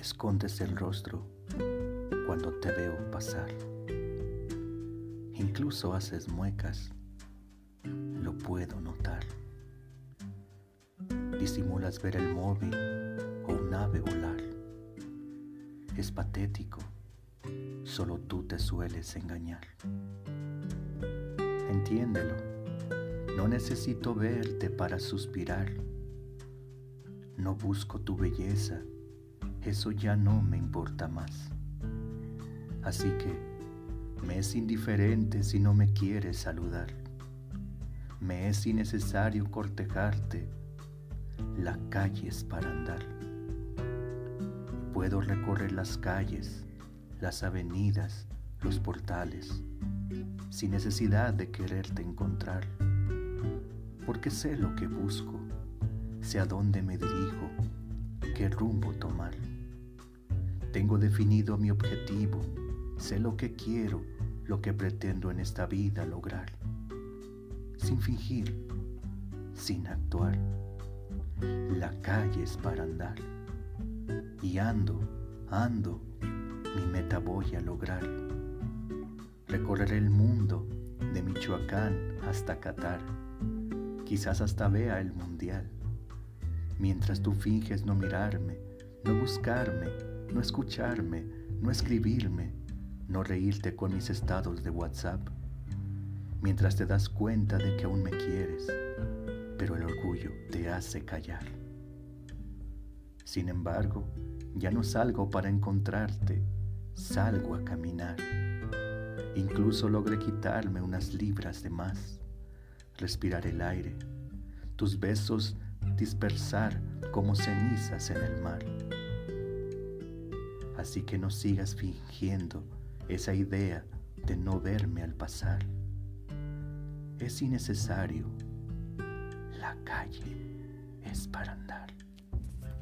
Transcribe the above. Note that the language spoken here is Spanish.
escondes el rostro cuando te veo pasar. Incluso haces muecas, lo puedo notar. Disimulas ver el móvil o un ave volar. Es patético, solo tú te sueles engañar. Entiéndelo, no necesito verte para suspirar. No busco tu belleza eso ya no me importa más. Así que me es indiferente si no me quieres saludar. Me es innecesario cortejarte. La calle es para andar. Puedo recorrer las calles, las avenidas, los portales, sin necesidad de quererte encontrar, porque sé lo que busco, sé a dónde me dirijo, qué rumbo tomar. Tengo definido mi objetivo, sé lo que quiero, lo que pretendo en esta vida lograr. Sin fingir, sin actuar. La calle es para andar. Y ando, ando, mi meta voy a lograr. Recorreré el mundo de Michoacán hasta Qatar, quizás hasta vea el mundial. Mientras tú finges no mirarme, no buscarme, no escucharme, no escribirme, no reírte con mis estados de WhatsApp, mientras te das cuenta de que aún me quieres, pero el orgullo te hace callar. Sin embargo, ya no salgo para encontrarte, salgo a caminar. Incluso logré quitarme unas libras de más, respirar el aire, tus besos dispersar como cenizas en el mar. Así que no sigas fingiendo esa idea de no verme al pasar. Es innecesario. La calle es para andar.